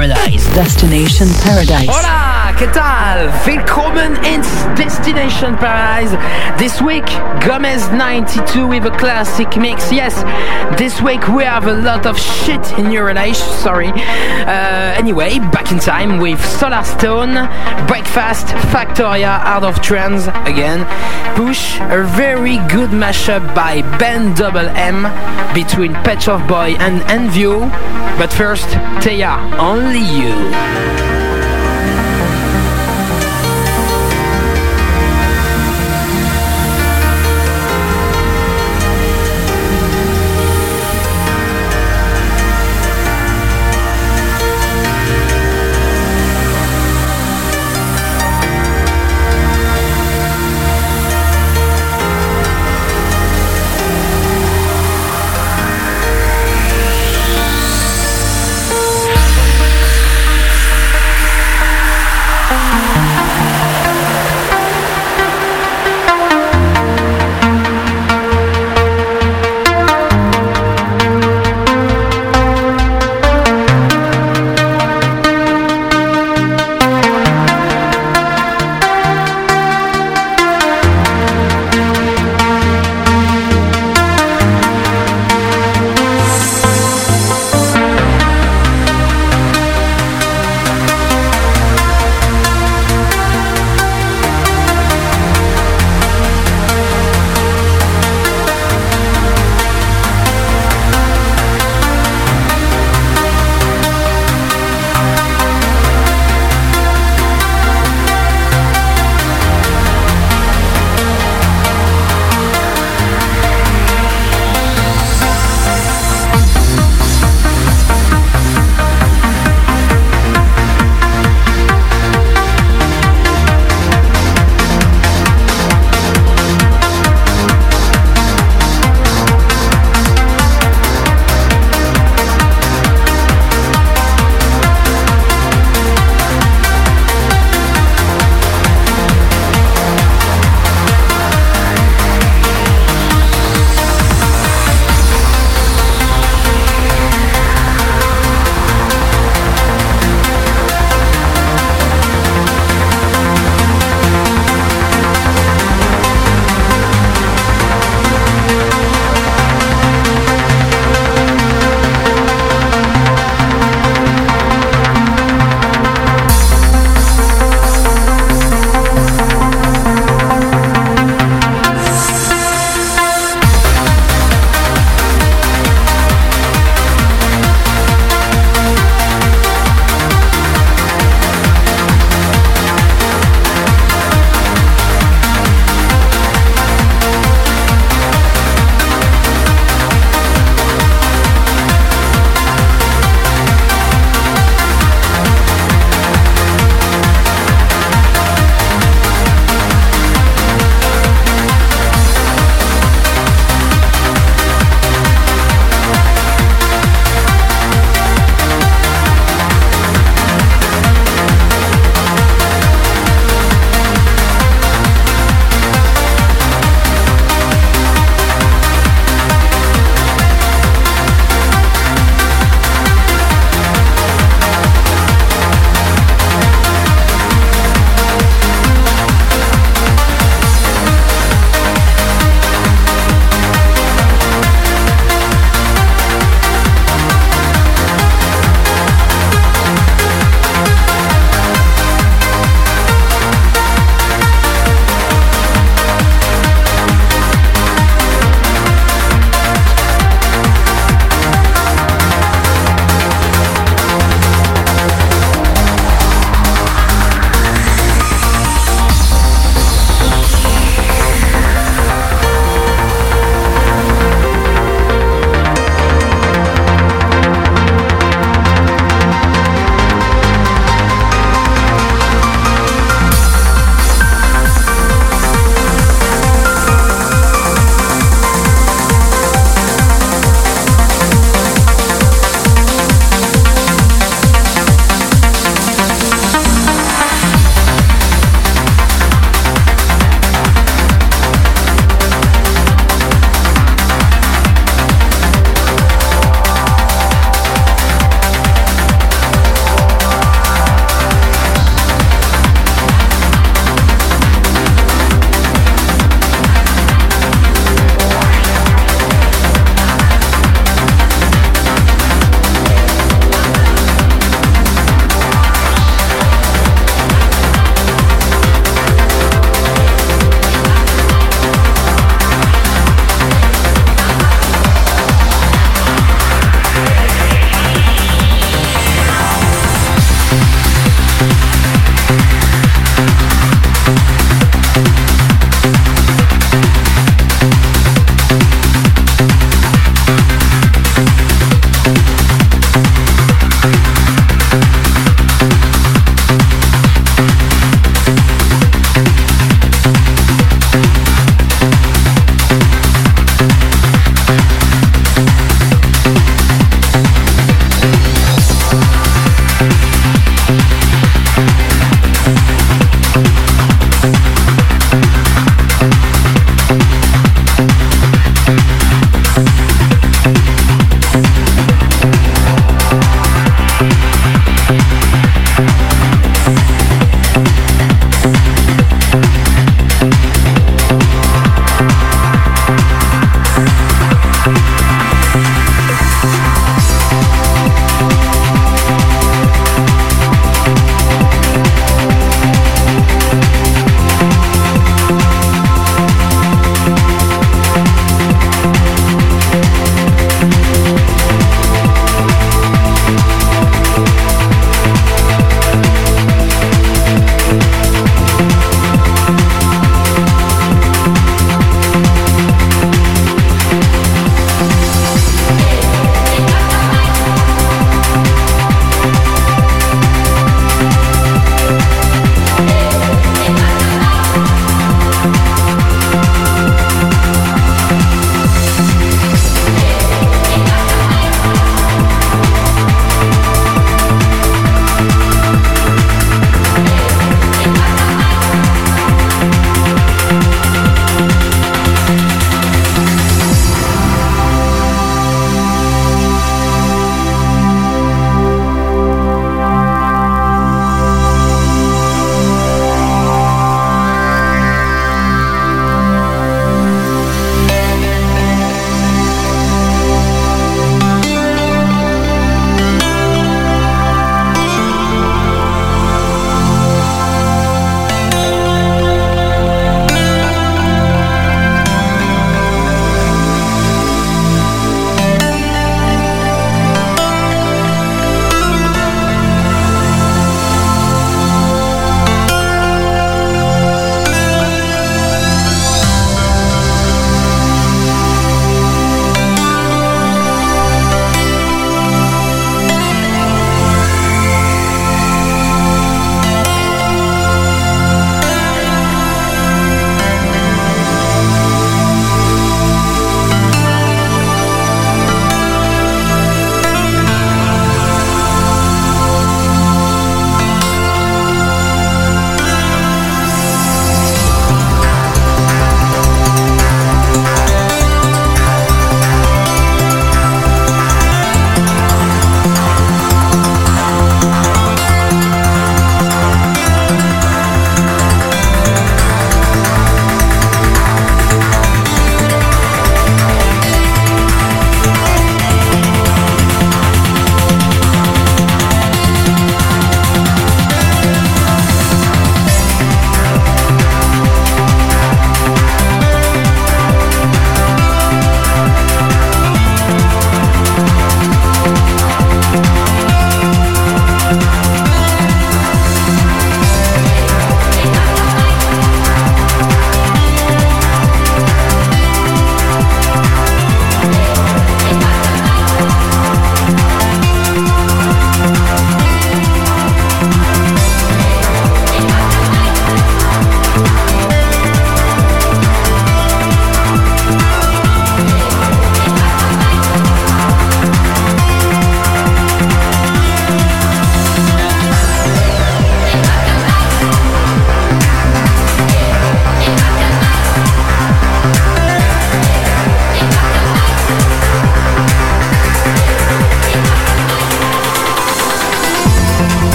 Paradise. Destination Paradise. Hola, ¿qué tal? Willkommen in Destination Paradise. This week, Gomez 92 with a classic mix. Yes, this week we have a lot of shit in Eurodance, sorry. Uh, anyway, back in time with Solarstone, Breakfast, Factoria, Out of Trance again. Push, a very good mashup by Ben Double M between Pet Shop Boy and Envio. But first, Teya, only you.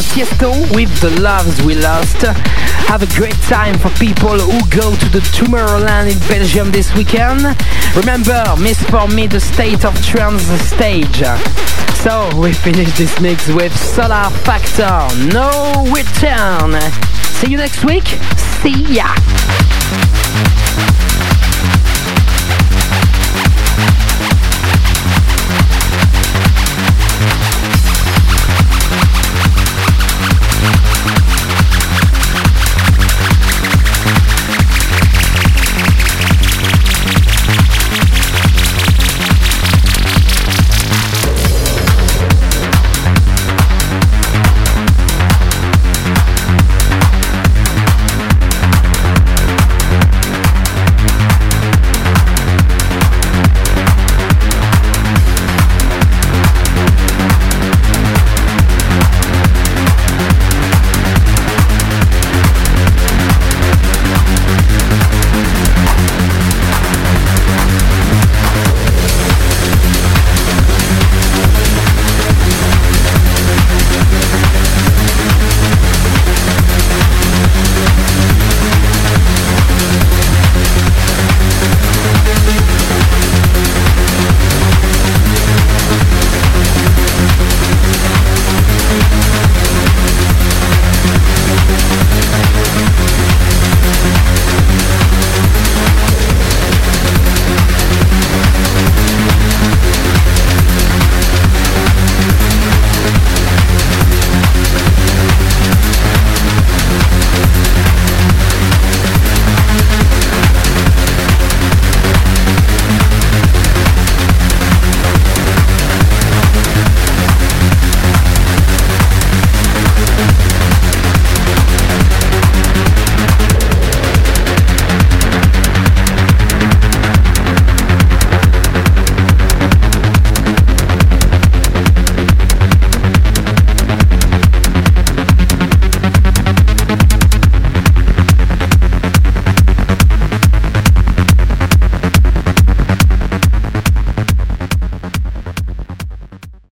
Tiesto with The Loves We Lost. Have a great time for people who go to the Tomorrowland in Belgium this weekend. Remember, Miss For Me, the State of Trance stage. So, we finish this mix with Solar Factor. No return. See you next week. See ya.